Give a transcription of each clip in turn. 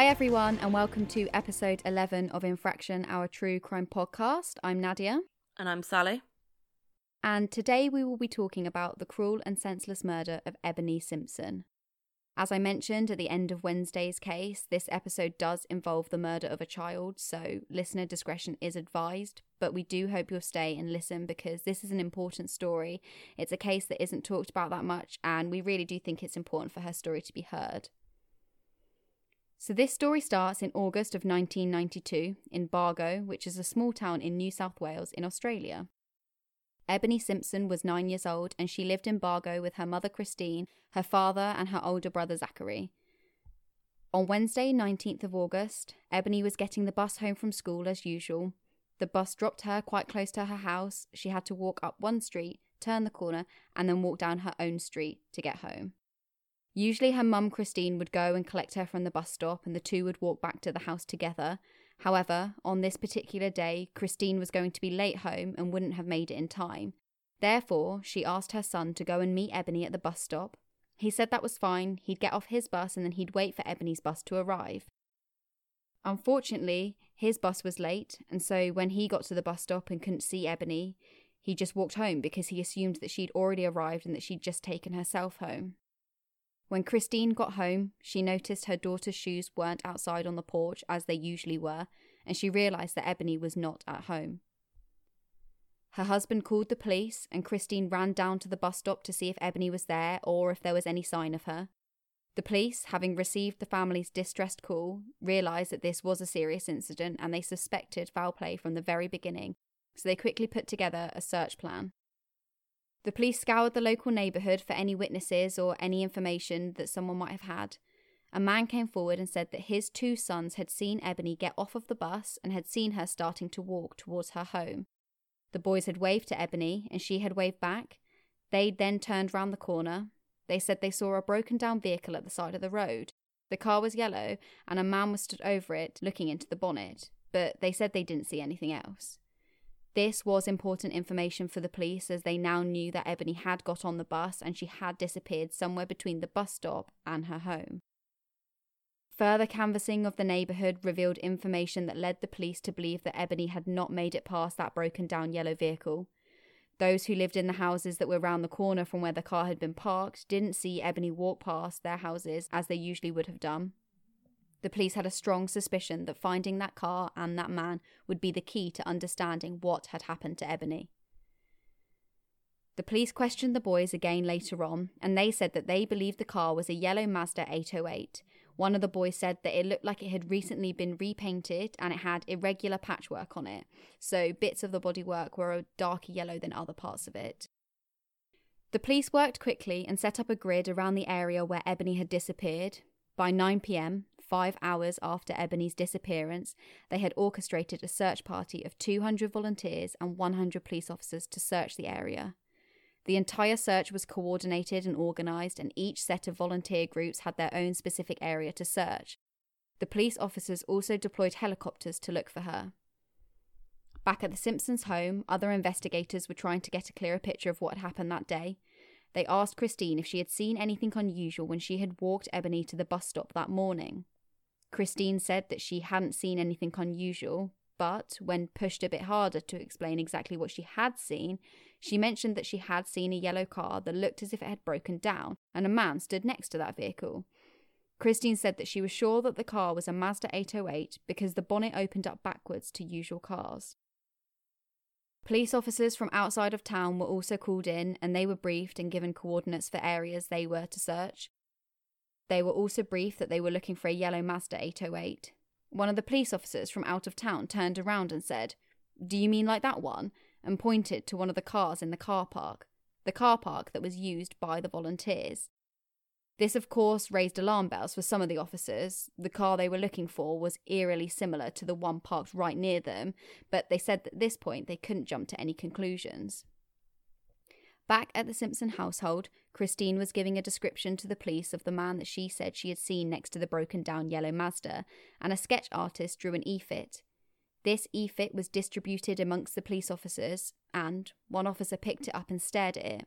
Hi, everyone, and welcome to episode 11 of Infraction, our true crime podcast. I'm Nadia, And I'm Sally. and today we will be talking about the cruel and senseless murder of Ebony Simpson. As I mentioned at the end of Wednesday's case, this episode does involve the murder of a child, so listener discretion is advised. But we do hope you'll stay and listen because this is an important story. It's a case that isn't talked about that much, and we really do think it's important for her story to be heard. So, this story starts in August of 1992 in Bargo, which is a small town in New South Wales in Australia. Ebony Simpson was nine years old and she lived in Bargo with her mother Christine, her father, and her older brother Zachary. On Wednesday, 19th of August, Ebony was getting the bus home from school as usual. The bus dropped her quite close to her house. She had to walk up one street, turn the corner, and then walk down her own street to get home. Usually, her mum Christine would go and collect her from the bus stop, and the two would walk back to the house together. However, on this particular day, Christine was going to be late home and wouldn't have made it in time. Therefore, she asked her son to go and meet Ebony at the bus stop. He said that was fine, he'd get off his bus and then he'd wait for Ebony's bus to arrive. Unfortunately, his bus was late, and so when he got to the bus stop and couldn't see Ebony, he just walked home because he assumed that she'd already arrived and that she'd just taken herself home. When Christine got home, she noticed her daughter's shoes weren't outside on the porch as they usually were, and she realised that Ebony was not at home. Her husband called the police, and Christine ran down to the bus stop to see if Ebony was there or if there was any sign of her. The police, having received the family's distressed call, realised that this was a serious incident and they suspected foul play from the very beginning, so they quickly put together a search plan. The police scoured the local neighbourhood for any witnesses or any information that someone might have had. A man came forward and said that his two sons had seen Ebony get off of the bus and had seen her starting to walk towards her home. The boys had waved to Ebony and she had waved back. They then turned round the corner. They said they saw a broken down vehicle at the side of the road. The car was yellow and a man was stood over it looking into the bonnet, but they said they didn't see anything else. This was important information for the police as they now knew that Ebony had got on the bus and she had disappeared somewhere between the bus stop and her home. Further canvassing of the neighbourhood revealed information that led the police to believe that Ebony had not made it past that broken down yellow vehicle. Those who lived in the houses that were round the corner from where the car had been parked didn't see Ebony walk past their houses as they usually would have done. The police had a strong suspicion that finding that car and that man would be the key to understanding what had happened to Ebony. The police questioned the boys again later on, and they said that they believed the car was a yellow Mazda 808. One of the boys said that it looked like it had recently been repainted and it had irregular patchwork on it, so bits of the bodywork were a darker yellow than other parts of it. The police worked quickly and set up a grid around the area where Ebony had disappeared. By 9 pm, five hours after Ebony's disappearance, they had orchestrated a search party of 200 volunteers and 100 police officers to search the area. The entire search was coordinated and organised, and each set of volunteer groups had their own specific area to search. The police officers also deployed helicopters to look for her. Back at the Simpsons' home, other investigators were trying to get a clearer picture of what had happened that day. They asked Christine if she had seen anything unusual when she had walked Ebony to the bus stop that morning. Christine said that she hadn't seen anything unusual, but when pushed a bit harder to explain exactly what she had seen, she mentioned that she had seen a yellow car that looked as if it had broken down and a man stood next to that vehicle. Christine said that she was sure that the car was a Mazda 808 because the bonnet opened up backwards to usual cars. Police officers from outside of town were also called in and they were briefed and given coordinates for areas they were to search. They were also briefed that they were looking for a yellow Mazda 808. One of the police officers from out of town turned around and said, Do you mean like that one? and pointed to one of the cars in the car park, the car park that was used by the volunteers. This, of course, raised alarm bells for some of the officers. The car they were looking for was eerily similar to the one parked right near them, but they said that at this point they couldn't jump to any conclusions. Back at the Simpson household, Christine was giving a description to the police of the man that she said she had seen next to the broken down yellow Mazda, and a sketch artist drew an e-fit. This e-fit was distributed amongst the police officers, and one officer picked it up and stared at it.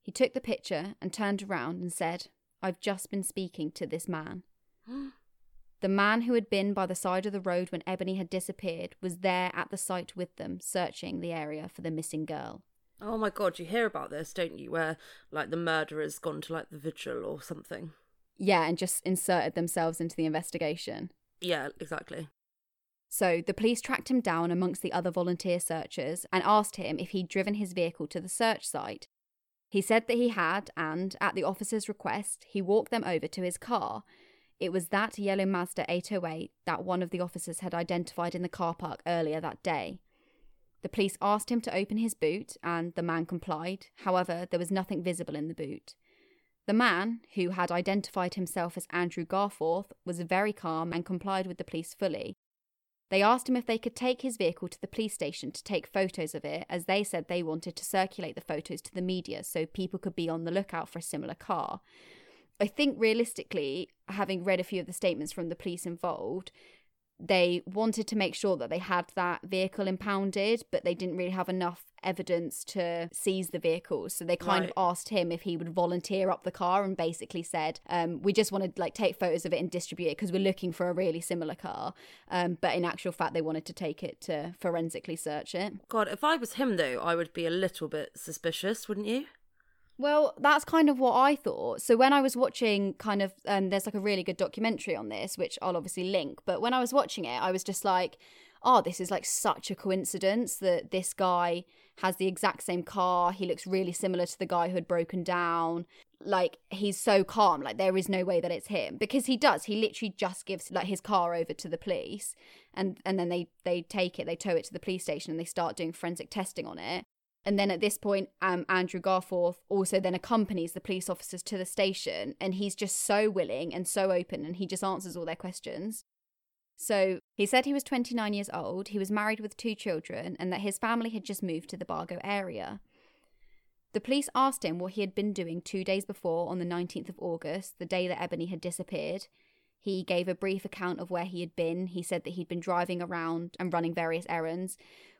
He took the picture and turned around and said, I've just been speaking to this man. The man who had been by the side of the road when Ebony had disappeared was there at the site with them, searching the area for the missing girl. Oh my god, you hear about this, don't you? Where like the murderer's gone to like the vigil or something. Yeah, and just inserted themselves into the investigation. Yeah, exactly. So the police tracked him down amongst the other volunteer searchers and asked him if he'd driven his vehicle to the search site. He said that he had, and, at the officer's request, he walked them over to his car. It was that yellow Mazda 808 that one of the officers had identified in the car park earlier that day. The police asked him to open his boot, and the man complied. However, there was nothing visible in the boot. The man, who had identified himself as Andrew Garforth, was very calm and complied with the police fully. They asked him if they could take his vehicle to the police station to take photos of it, as they said they wanted to circulate the photos to the media so people could be on the lookout for a similar car. I think realistically, having read a few of the statements from the police involved, they wanted to make sure that they had that vehicle impounded, but they didn't really have enough evidence to seize the vehicles. So they kind Right. of asked him if he would volunteer up the car and basically said, um, we just want to like take photos of it and distribute it because we're looking for a really similar car. Um, but in actual fact, they wanted to take it to forensically search it. God, if I was him though, I would be a little bit suspicious, wouldn't you? Well, that's kind of what I thought. So when I was watching, kind of, um, there's like a really good documentary on this, which I'll obviously link. But when I was watching it, I was just like, oh, this is like such a coincidence that this guy has the exact same car. He looks really similar to the guy who had broken down. Like he's so calm. Like there is no way that it's him because he does. He literally just gives like his car over to the police, and and then they they take it, they tow it to the police station, and they start doing forensic testing on it. And then at this point, um, Andrew Garforth also then accompanies the police officers to the station, and he's just so willing and so open, and he just answers all their questions. So he said he was 29 years old, he was married with two children, and that his family had just moved to the Bargo area. The police asked him what he had been doing two days before on the 19th of August, the day that Ebony had disappeared. He gave a brief account of where he had been. He said that he'd been driving around and running various errands.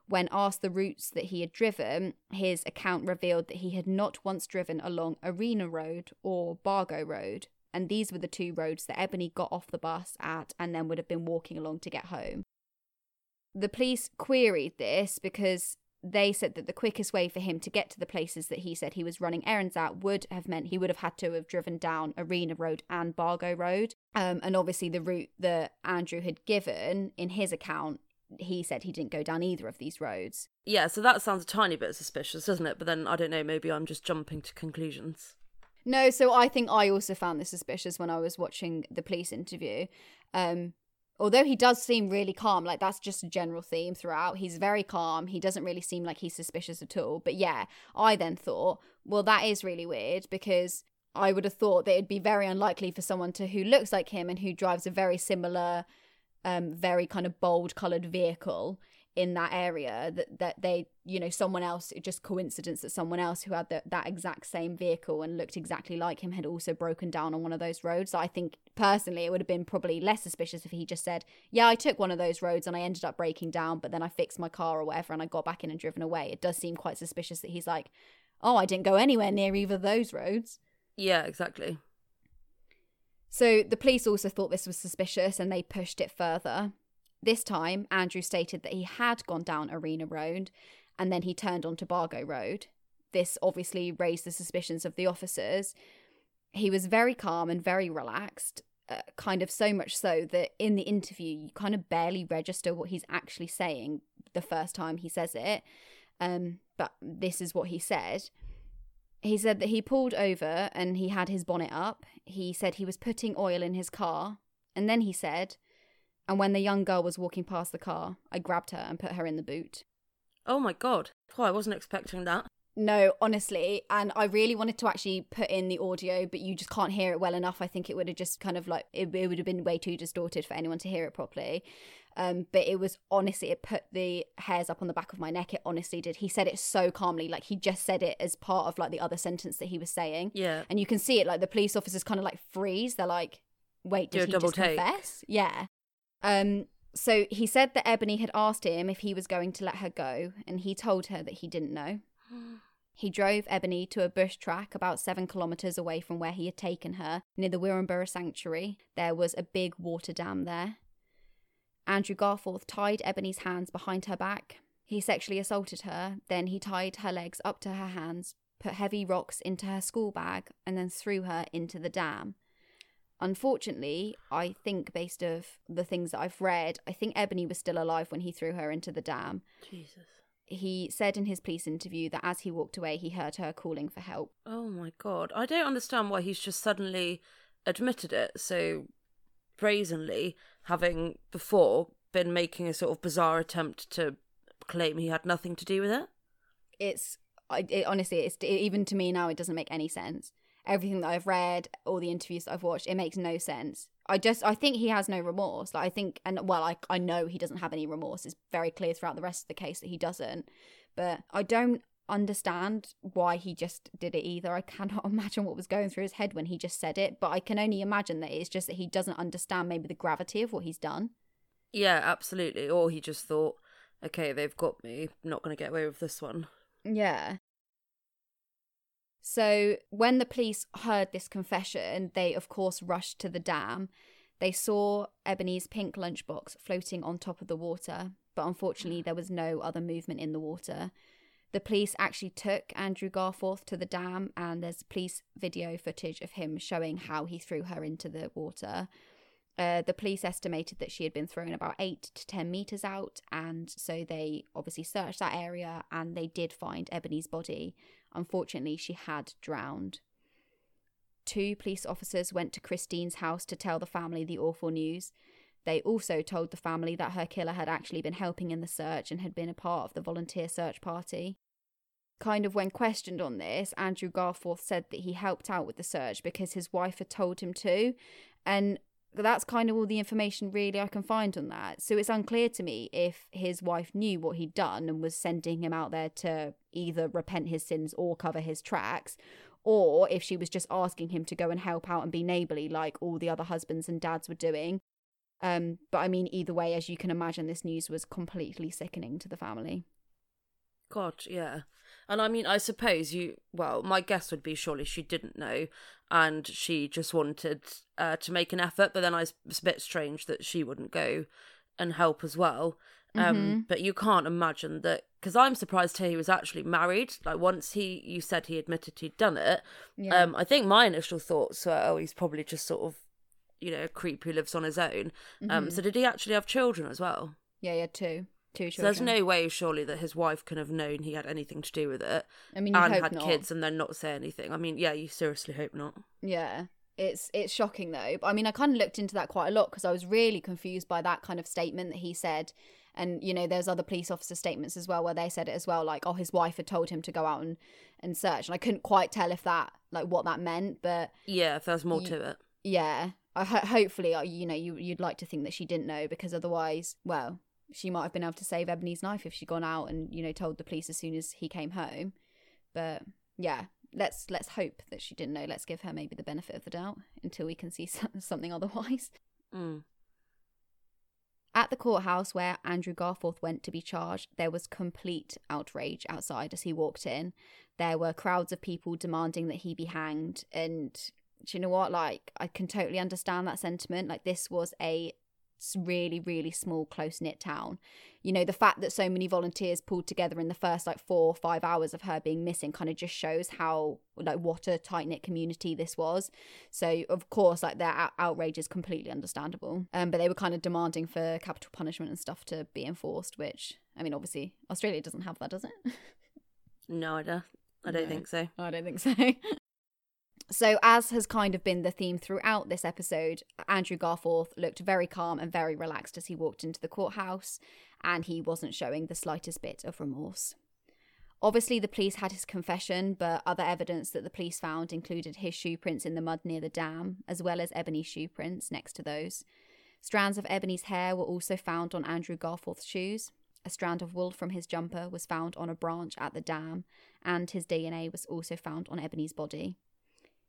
When asked the routes that he had driven, his account revealed that he had not once driven along Arina Road or Bargo Road, and these were the two roads that Ebony got off the bus at and then would have been walking along to get home. The police queried this because they said that the quickest way for him to get to the places that he said he was running errands at would have meant he would have had to have driven down Arina Road and Bargo Road. Um, and obviously, the route that Andrew had given in his account, he said he didn't go down either of these roads. Yeah, so that sounds a tiny bit suspicious, doesn't it? But then I don't know, maybe I'm just jumping to conclusions. No, so I think I also found this suspicious when I was watching the police interview. Um, although he does seem really calm, like that's just a general theme throughout. He's very calm. He doesn't really seem like he's suspicious at all. But yeah, I then thought, well, that is really weird because I would have thought that it'd be very unlikely for someone to who looks like him and who drives a very similar, um, very kind of bold coloured vehicle in that area that that they you know someone else just coincidence that someone else who had the, that exact same vehicle and looked exactly like him had also broken down on one of those roads. So i think personally it would have been probably less suspicious if he just said yeah i took one of those roads and i ended up breaking down but then i fixed my car or whatever and i got back in and driven away. It does seem quite suspicious that he's like oh i didn't go anywhere near either of those roads. Yeah, exactly. So the police also thought this was suspicious and they pushed it further. This time, Andrew stated that he had gone down Arina Road and then he turned onto Bargo Road. This obviously raised the suspicions of the officers. He was very calm and very relaxed, uh, kind of so much so that in the interview, you kind of barely register what he's actually saying the first time he says it. Um, but this is what he said. He said that he pulled over and he had his bonnet up. He said he was putting oil in his car. And then he said, and when the young girl was walking past the car, I grabbed her and put her in the boot. Oh my god. Oh, I wasn't expecting that. No, honestly, and I really wanted to actually put in the audio, but you just can't hear it well enough. I think it would have just kind of like it, it would have been way too distorted for anyone to hear it properly. Um, but it was honestly, it put the hairs up on the back of my neck. It honestly did. He said it so calmly, like he just said it as part of like the other sentence that he was saying. Yeah. and you can see it like the police officers kind of like freeze. They're like, "Wait, Do did a he double just take. confess?" Yeah. Um. So he said that Ebony had asked him if he was going to let her go, and he told her that he didn't know. He drove Ebony to a bush track about seven kilometres away from where he had taken her, near the Wirrimbirra Sanctuary. There was a big water dam there. Andrew Garforth tied Ebony's hands behind her back. He sexually assaulted her, then he tied her legs up to her hands, put heavy rocks into her school bag, and then threw her into the dam. Unfortunately, I think based of the things that I've read, I think Ebony was still alive when he threw her into the dam. Jesus. He said in his police interview that as he walked away, he heard her calling for help. Oh my god. I don't understand why he's just suddenly admitted it so brazenly, having before been making a sort of bizarre attempt to claim he had nothing to do with it. It's it, honestly, it's even to me now, it doesn't make any sense. Everything that I've read, all the interviews that I've watched, it makes no sense. I just, I think he has no remorse. Like I think, and well, I, I know he doesn't have any remorse. It's very clear throughout the rest of the case that he doesn't. But I don't understand why he just did it either. I cannot imagine what was going through his head when he just said it. But I can only imagine that it's just that he doesn't understand maybe the gravity of what he's done. Yeah, absolutely. Or he just thought, okay, they've got me. I'm not going to get away with this one. Yeah. So, when the police heard this confession, they of course rushed to the dam. They saw Ebony's pink lunchbox floating on top of the water, but unfortunately, there was no other movement in the water. The police actually took Andrew Garforth to the dam, and there's police video footage of him showing how he threw her into the water. Uh, the police estimated that she had been thrown about eight to 10 metres out, and so they obviously searched that area and they did find Ebony's body. Unfortunately, she had drowned. Two police officers went to Christine's house to tell the family the awful news. They also told the family that her killer had actually been helping in the search and had been a part of the volunteer search party. Kind of when questioned on this, Andrew Garforth said that he helped out with the search because his wife had told him to, and that's kind of all the information really I can find on that. So it's unclear to me if his wife knew what he'd done and was sending him out there to either repent his sins or cover his tracks, or if she was just asking him to go and help out and be neighbourly like all the other husbands and dads were doing. Um, but I mean, either way, as you can imagine, this news was completely sickening to the family. God, yeah. And I mean, I suppose you, well, my guess would be surely she didn't know and she just wanted uh, to make an effort, but then I was a bit strange that she wouldn't go and help as well. Um, mm-hmm. But you can't imagine that because I'm surprised he was actually married. Like once he, you said he admitted he'd done it. Yeah. Um, I think my initial thoughts were, oh, he's probably just sort of, you know, a creep who lives on his own. Um, mm-hmm. Um, so did he actually have children as well? Yeah, he had two. Two so there's no way, surely, that his wife can have known he had anything to do with it. I mean, and had not. kids and then not say anything. I mean, yeah, you seriously hope not. Yeah, it's it's shocking though. But I mean, I kind of looked into that quite a lot because I was really confused by that kind of statement that he said. And you know, there's other police officer statements as well where they said it as well, like, oh, his wife had told him to go out and and search, and I couldn't quite tell if that like what that meant, but yeah, if there's more y- to it. Yeah, ho- hopefully, uh, you know, you you'd like to think that she didn't know because otherwise, well, she might have been able to save Ebony's life if she'd gone out and you know told the police as soon as he came home. But yeah, let's let's hope that she didn't know. Let's give her maybe the benefit of the doubt until we can see something otherwise. Mm. At the courthouse where Andrew Garforth went to be charged, there was complete outrage outside as he walked in. There were crowds of people demanding that he be hanged. And do you know what? Like, I can totally understand that sentiment. Like, this was a really really small close knit town. You know the fact that so many volunteers pulled together in the first like four or five hours of her being missing kind of just shows how like what a tight knit community this was. So of course like their outrage is completely understandable. Um but they were kind of demanding for capital punishment and stuff to be enforced which i mean obviously australia doesn't have that does it? No i don't i don't no, think so. I don't think so so, as has kind of been the theme throughout this episode, Andrew Garforth looked very calm and very relaxed as he walked into the courthouse, and he wasn't showing the slightest bit of remorse. Obviously, the police had his confession, but other evidence that the police found included his shoe prints in the mud near the dam, as well as Ebony's shoe prints next to those. Strands of Ebony's hair were also found on Andrew Garforth's shoes. A strand of wool from his jumper was found on a branch at the dam, and his DNA was also found on Ebony's body.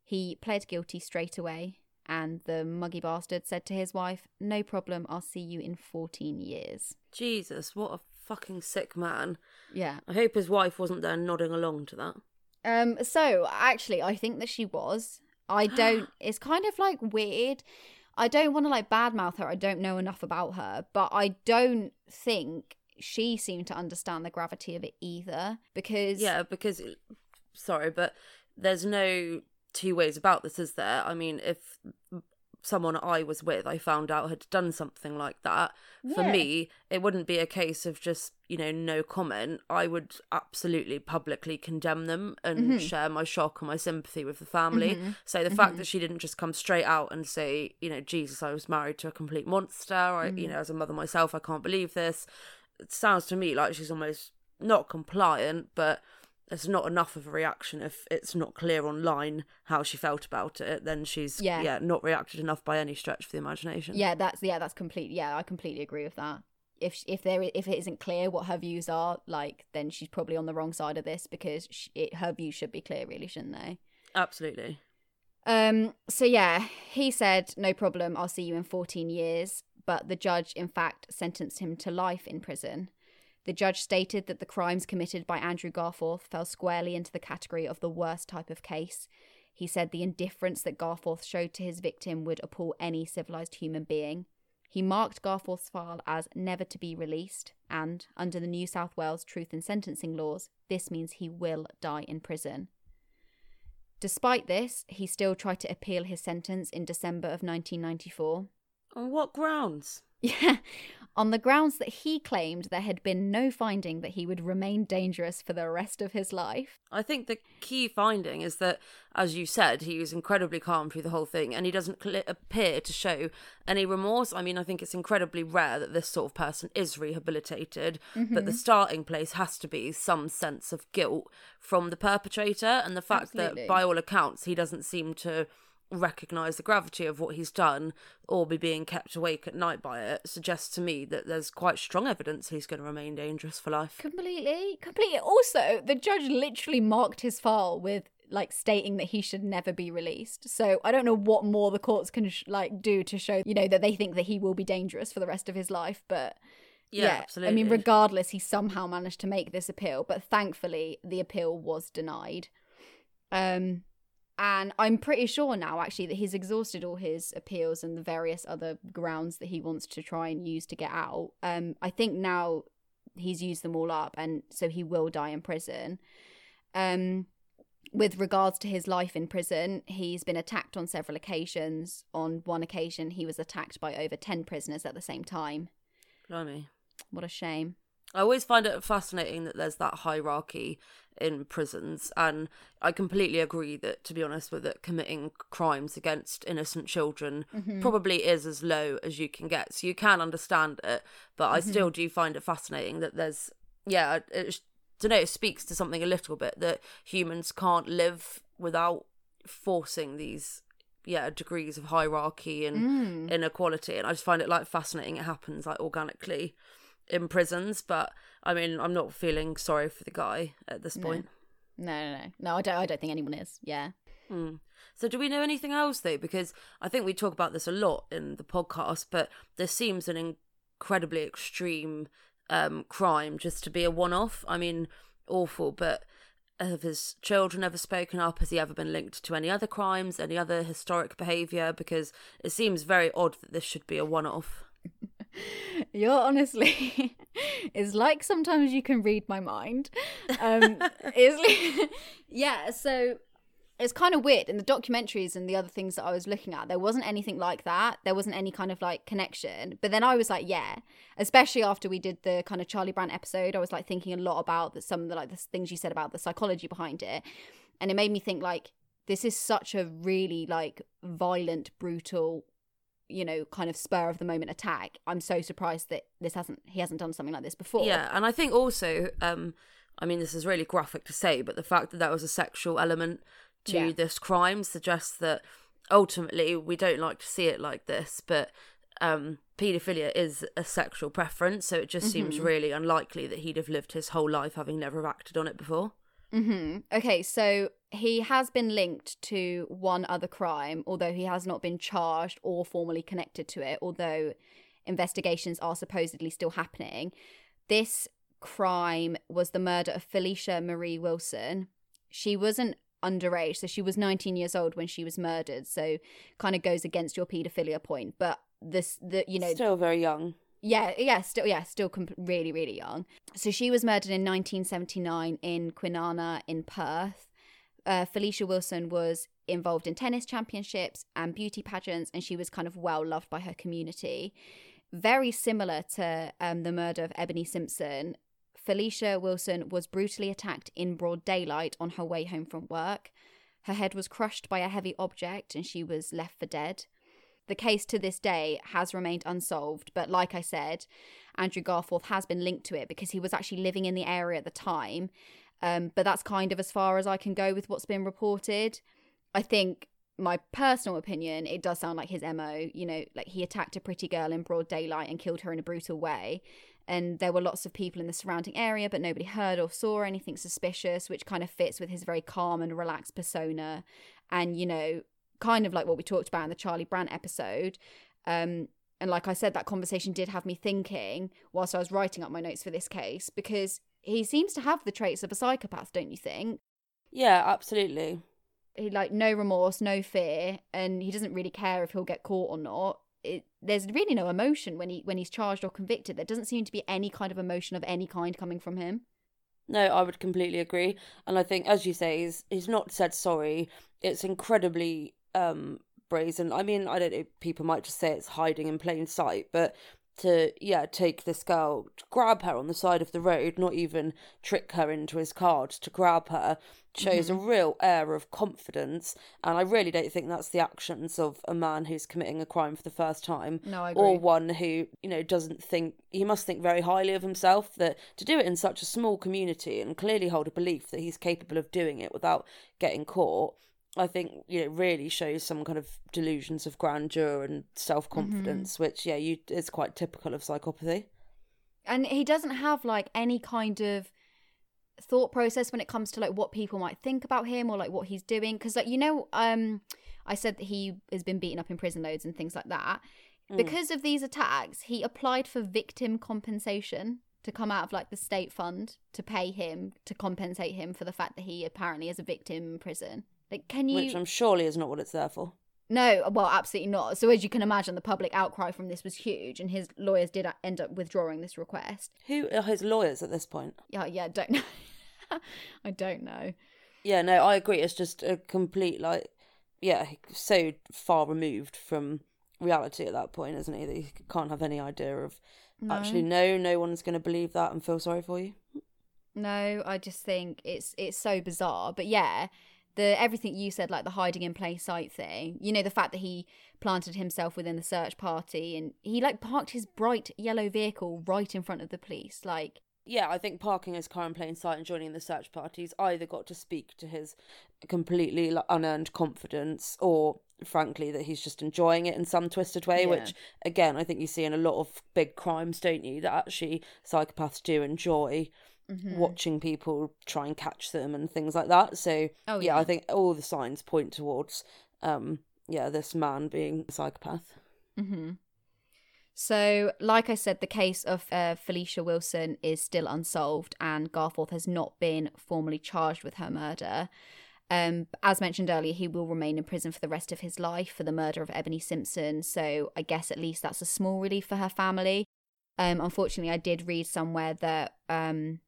He pled guilty straight away, and the muggy bastard said to his wife, No problem, I'll see you in 14 years. Jesus, what a fucking sick man. Yeah. I hope his wife wasn't there nodding along to that. Um, so actually, I think that she was. I don't. it's kind of like weird. I don't want to like badmouth her. I don't know enough about her, but I don't think she seemed to understand the gravity of it either. Because Yeah, because sorry, but there's no two ways about this, is there? I mean, if someone I was with I found out had done something like that, for me, it wouldn't be a case of just, you know, no comment. I would absolutely publicly condemn them and Mm-hmm. share my shock and my sympathy with the family. So the fact that she didn't just come straight out and say, you know, Jesus, I was married to a complete monster. I, you Mm-hmm. know, as a mother myself, I can't believe this. It sounds to me like she's almost not compliant, but there's not enough of a reaction if it's not clear online how she felt about it then she's Yeah. yeah, not reacted enough by any stretch of the imagination yeah, that's yeah, that's complete. Yeah, I completely agree with that. If if there if it isn't clear what her views are, like then she's probably on the wrong side of this because she, it, her views should be clear, really, shouldn't they? absolutely Um, so yeah, he said, no problem, I'll see you in 14 years. But the judge, in fact, sentenced him to life in prison. The judge stated that the crimes committed by Andrew Garforth fell squarely into the category of the worst type of case. He said the indifference that Garforth showed to his victim would appall any civilized human being. He marked Garforth's file as never to be released, and under the New South Wales Truth in Sentencing laws, this means he will die in prison. Despite this, he still tried to appeal his sentence in December of 1994. On what grounds Yeah, on the grounds that he claimed there had been no finding that he would remain dangerous for the rest of his life. I think the key finding is that, as you said, he was incredibly calm through the whole thing and he doesn't cl- appear to show any remorse. I mean, I think it's incredibly rare that this sort of person is rehabilitated, but the mm-hmm. starting place has to be some sense of guilt from the perpetrator and the fact Absolutely. that, by all accounts, he doesn't seem to recognize the gravity of what he's done or be being kept awake at night by it suggests to me that there's quite strong evidence he's going to remain dangerous for life. Completely, completely. Also, the judge literally marked his file with like stating that he should never be released. So I don't know what more the courts can sh- like do to show you know that they think that he will be dangerous for the rest of his life, but. Yeah, absolutely. I mean, regardless, he somehow managed to make this appeal, but thankfully, the appeal was denied. Um, and I'm pretty sure now, actually, that he's exhausted all his appeals and the various other grounds that he wants to try and use to get out. Um, I think now he's used them all up, and so he will die in prison. Um, with regards to his life in prison, he's been attacked on several occasions. On one occasion, he was attacked by over 10 prisoners at the same time. Blimey. What a shame. I always find it fascinating that there's that hierarchy in prisons, and I completely agree that, to be honest with it, committing crimes against innocent children mm-hmm. probably is as low as you can get. So you can understand it, but I mm-hmm. still do find it fascinating that there's, yeah, it, don't know, it speaks to something a little bit that humans can't live without forcing these. Yeah, degrees of hierarchy and mm. inequality, and I just find it like fascinating. It happens like organically in prisons, but I mean, I'm not feeling sorry for the guy at this point. No, no, no. No, I don't, I don't think anyone is. Yeah. So, do we know anything else though? Because I think we talk about this a lot in the podcast, but this seems an incredibly extreme um, crime just to be a one off. I mean, awful, but have his children ever spoken up? Has he ever been linked to any other crimes, any other historic behaviour? Because it seems very odd that this should be a one off. You're honestly, it's like sometimes you can read my mind. Um, like, yeah, so it's kind of weird in the documentaries and the other things that I was looking at. There wasn't anything like that. There wasn't any kind of like connection. But then I was like, yeah, especially after we did the kind of Charlie Brandt episode, I was like thinking a lot about the, some of the like the things you said about the psychology behind it, and it made me think like this is such a really like violent, brutal you know kind of spur of the moment attack i'm so surprised that this hasn't he hasn't done something like this before Yeah, and I think also, um, I mean, this is really graphic to say, but the fact that there was a sexual element to Yeah. this crime suggests that ultimately we don't like to see it like this, but um, paedophilia is a sexual preference, so it just seems really unlikely that he'd have lived his whole life having never acted on it before. Hmm okay so he has been linked to one other crime although he has not been charged or formally connected to it although investigations are supposedly still happening this crime was the murder of felicia marie wilson she wasn't underage, so she was 19 years old when she was murdered. So kind of goes against your paedophilia point, but this the you know Still very young. Yeah, yeah, still, yeah, still comp- really, really young. So she was murdered in 1979 in Kwinana in Perth. Uh, Felicia Wilson was involved in tennis championships and beauty pageants, and she was kind of well loved by her community. Very similar to um, the murder of Ebony Simpson, Felicia Wilson was brutally attacked in broad daylight on her way home from work. Her head was crushed by a heavy object, and she was left for dead. The case to this day has remained unsolved, but like I said, Andrew Garforth has been linked to it because he was actually living in the area at the time. Um, but that's kind of as far as I can go with what's been reported. I think my personal opinion, it does sound like his MO. You know, like he attacked a pretty girl in broad daylight and killed her in a brutal way. And there were lots of people in the surrounding area, but nobody heard or saw anything suspicious, which kind of fits with his very calm and relaxed persona. And, you know, kind of like what we talked about in the Charlie Brandt episode. Um, and like I said, that conversation did have me thinking whilst I was writing up my notes for this case, because he seems to have the traits of a psychopath, don't you think? Yeah, absolutely. He like no remorse, no fear, and he doesn't really care if he'll get caught or not. It, there's really no emotion when he when he's charged or convicted. There doesn't seem to be any kind of emotion of any kind coming from him. No, I would completely agree. And I think, as you say, he's, he's not said sorry. It's incredibly um, brazen. I mean, I don't know, people might just say it's hiding in plain sight, but to, yeah, take this girl, grab her on the side of the road, not even trick her into his car, to grab her, shows Mm-hmm. a real air of confidence. And I really don't think that's the actions of a man who's committing a crime for the first time No, I or one who you know doesn't think he must think very highly of himself that to do it in such a small community and clearly hold a belief that he's capable of doing it without getting caught i think you know really shows some kind of delusions of grandeur and self-confidence Mm-hmm. which yeah you is quite typical of psychopathy. And he doesn't have like any kind of thought process when it comes to like what people might think about him or like what he's doing. Because like you know um i said that he has been beaten up in prison loads and things like that. Because of these attacks he applied for victim compensation to come out of like the state fund to pay him to compensate him for the fact that he apparently is a victim in prison like can you which i'm surely is not what it's there for no, well, absolutely not. So, as you can imagine, the public outcry from this was huge, and his lawyers did end up withdrawing this request. who are his lawyers at this point Yeah, yeah, don't know. I don't know. yeah no i agree it's just a complete like yeah so far removed from reality at that point isn't he that you can't have any idea of No. actually no no one's going to believe that and feel sorry for you No, I just think it's it's so bizarre. But yeah, the everything you said, like the hiding in plain sight thing. You know, the fact that he planted himself within the search party and he like parked his bright yellow vehicle right in front of the police. Like, yeah i think parking his car in plain sight and joining the search parties either got to speak to his completely unearned confidence or frankly that he's just enjoying it in some twisted way Yeah. which again i think you see in a lot of big crimes don't you that actually psychopaths do enjoy Mm-hmm. watching people try and catch them and things like that so Oh, yeah yeah. i think all the signs point towards um yeah this man being a psychopath hmm So, like I said, the case of uh, Felicia Wilson is still unsolved, and Garforth has not been formally charged with her murder. Um, as mentioned earlier, he will remain in prison for the rest of his life for the murder of Ebony Simpson. So, I guess at least that's a small relief for her family. Um, unfortunately, I did read somewhere that um,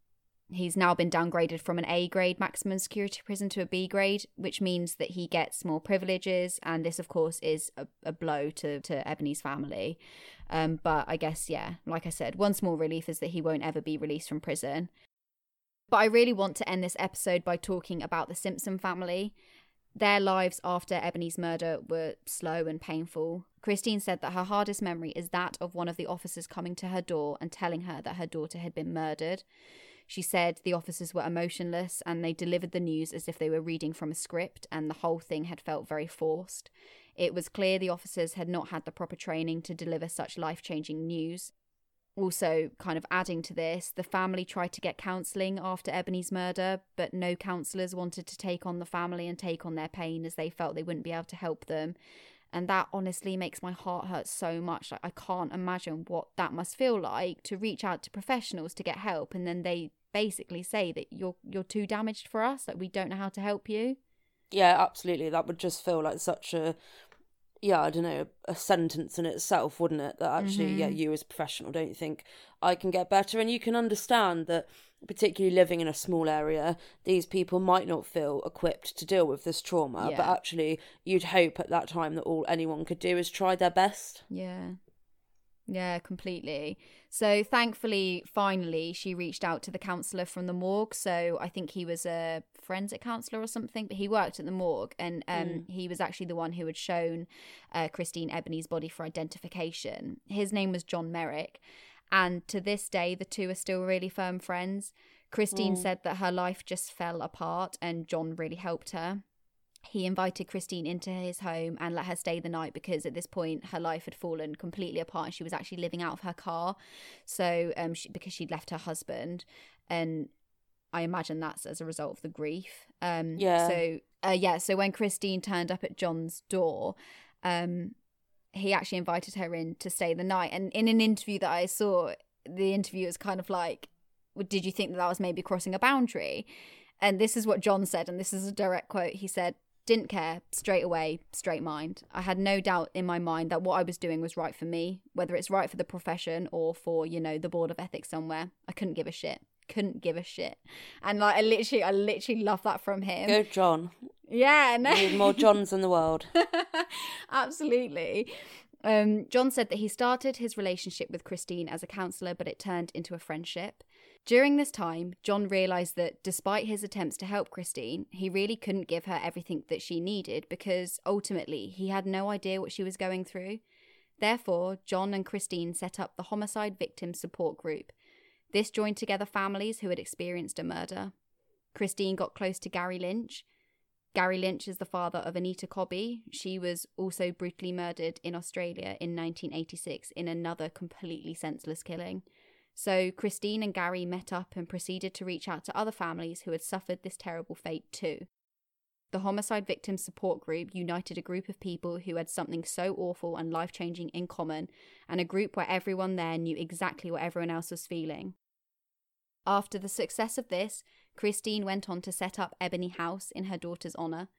he's now been downgraded from an A grade maximum security prison to a B grade, which means that he gets more privileges. And this, of course, is a, a blow to, to Ebony's family. Um, but I guess, yeah, like I said, one small relief is that he won't ever be released from prison. But I really want to end this episode by talking about the Simpson family. Their lives after Ebony's murder were slow and painful. Christine said that her hardest memory is that of one of the officers coming to her door and telling her that her daughter had been murdered. She said the officers were emotionless and they delivered the news as if they were reading from a script, and the whole thing had felt very forced. It was clear the officers had not had the proper training to deliver such life changing news. Also, kind of adding to this, the family tried to get counselling after Ebony's murder, but no counsellors wanted to take on the family and take on their pain as they felt they wouldn't be able to help them. And that honestly makes my heart hurt so much. Like, I can't imagine what that must feel like to reach out to professionals to get help and then they basically say that you're you're too damaged for us, that we don't know how to help you. Yeah, absolutely. That would just feel like such a yeah, I don't know, a sentence in itself, wouldn't it? That actually, yeah, Mhm. you as a professional don't think I can get better, and you can understand that, particularly living in a small area, these people might not feel equipped to deal with this trauma. But actually, you'd hope at that time that all anyone could do is try their best. Yeah. Yeah, completely. So thankfully, finally, she reached out to the counsellor from the morgue. So I think he was a forensic counsellor or something, but he worked at the morgue and um, Mm. he was actually the one who had shown uh, Christine Ebony's body for identification. His name was John Merrick. And to this day, the two are still really firm friends. Christine Mm. said that her life just fell apart and John really helped her he invited Christine into his home and let her stay the night because at this point her life had fallen completely apart and she was actually living out of her car. So, um, she, because she'd left her husband, and I imagine that's as a result of the grief. Um, Yeah. So, uh, yeah. So when Christine turned up at John's door, um, he actually invited her in to stay the night. And in an interview that I saw, the interviewer was kind of like, "Did you think that that was maybe crossing a boundary?" And this is what John said, and this is a direct quote. He said, Didn't care, straight away, straight mind. I had no doubt in my mind that what I was doing was right for me, whether it's right for the profession or for, you know, the board of ethics somewhere. I couldn't give a shit. Couldn't give a shit. And like I literally I literally love that from him. good John. Yeah, no. Need more Johns in the world. Absolutely. Um, John said that he started his relationship with Christine as a counsellor, but it turned into a friendship. During this time, John realised that despite his attempts to help Christine, he really couldn't give her everything that she needed because ultimately he had no idea what she was going through. Therefore, John and Christine set up the Homicide Victim Support Group. This joined together families who had experienced a murder. Christine got close to Gary Lynch. Gary Lynch is the father of Anita Cobby. She was also brutally murdered in Australia in 1986 in another completely senseless killing. So Christine and Gary met up and proceeded to reach out to other families who had suffered this terrible fate too. The Homicide Victim Support Group united a group of people who had something so awful and life changing in common, and a group where everyone there knew exactly what everyone else was feeling. After the success of this, Christine went on to set up Ebony House in her daughter's honour.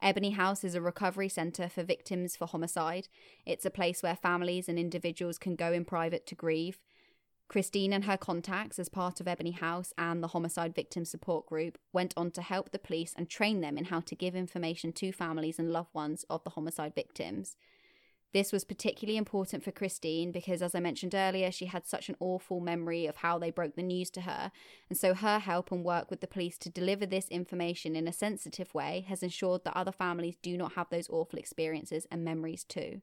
Ebony House is a recovery centre for victims for homicide. It's a place where families and individuals can go in private to grieve. Christine and her contacts, as part of Ebony House and the Homicide Victim Support Group, went on to help the police and train them in how to give information to families and loved ones of the homicide victims. This was particularly important for Christine because, as I mentioned earlier, she had such an awful memory of how they broke the news to her. And so, her help and work with the police to deliver this information in a sensitive way has ensured that other families do not have those awful experiences and memories too.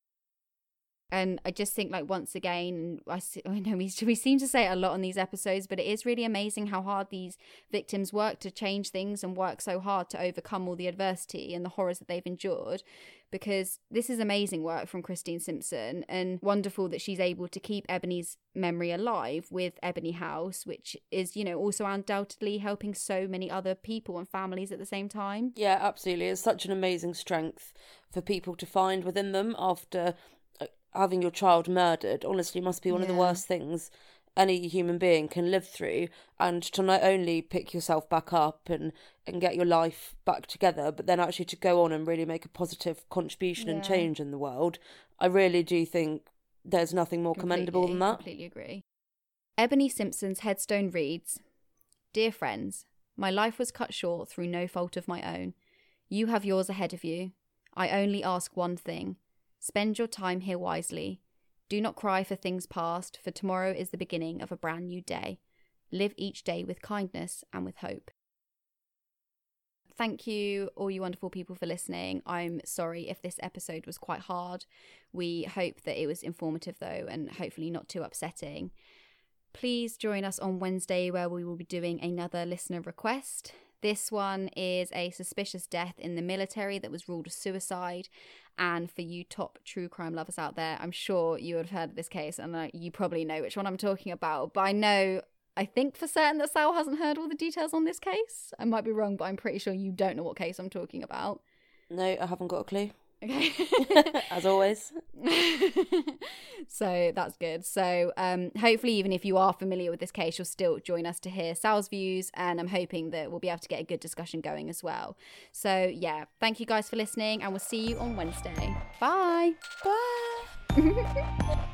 And I just think, like, once again, I, I know we, we seem to say it a lot on these episodes, but it is really amazing how hard these victims work to change things and work so hard to overcome all the adversity and the horrors that they've endured. Because this is amazing work from Christine Simpson and wonderful that she's able to keep Ebony's memory alive with Ebony House, which is, you know, also undoubtedly helping so many other people and families at the same time. Yeah, absolutely. It's such an amazing strength for people to find within them after having your child murdered. Honestly, must be one of the worst things any human being can live through and to not only pick yourself back up and and get your life back together but then actually to go on and really make a positive contribution and change in the world i really do think there's nothing more commendable than that Completely agree. Ebony Simpson's headstone reads Dear friends, my life was cut short through no fault of my own. You have yours ahead of you. I only ask one thing spend your time here wisely. Do not cry for things past, for tomorrow is the beginning of a brand new day. Live each day with kindness and with hope. Thank you, all you wonderful people, for listening. I'm sorry if this episode was quite hard. We hope that it was informative, though, and hopefully not too upsetting. Please join us on Wednesday, where we will be doing another listener request. This one is a suspicious death in the military that was ruled a suicide. And for you top true crime lovers out there, I'm sure you would have heard of this case, and uh, you probably know which one I'm talking about. But I know, I think for certain that Sal hasn't heard all the details on this case. I might be wrong, but I'm pretty sure you don't know what case I'm talking about. no i haven't got a clue Okay. as always So that's good. So um, hopefully, even if you are familiar with this case, you'll still join us to hear Sal's views, and I'm hoping that we'll be able to get a good discussion going as well. So yeah, thank you guys for listening, and we'll see you on Wednesday. Bye. Bye.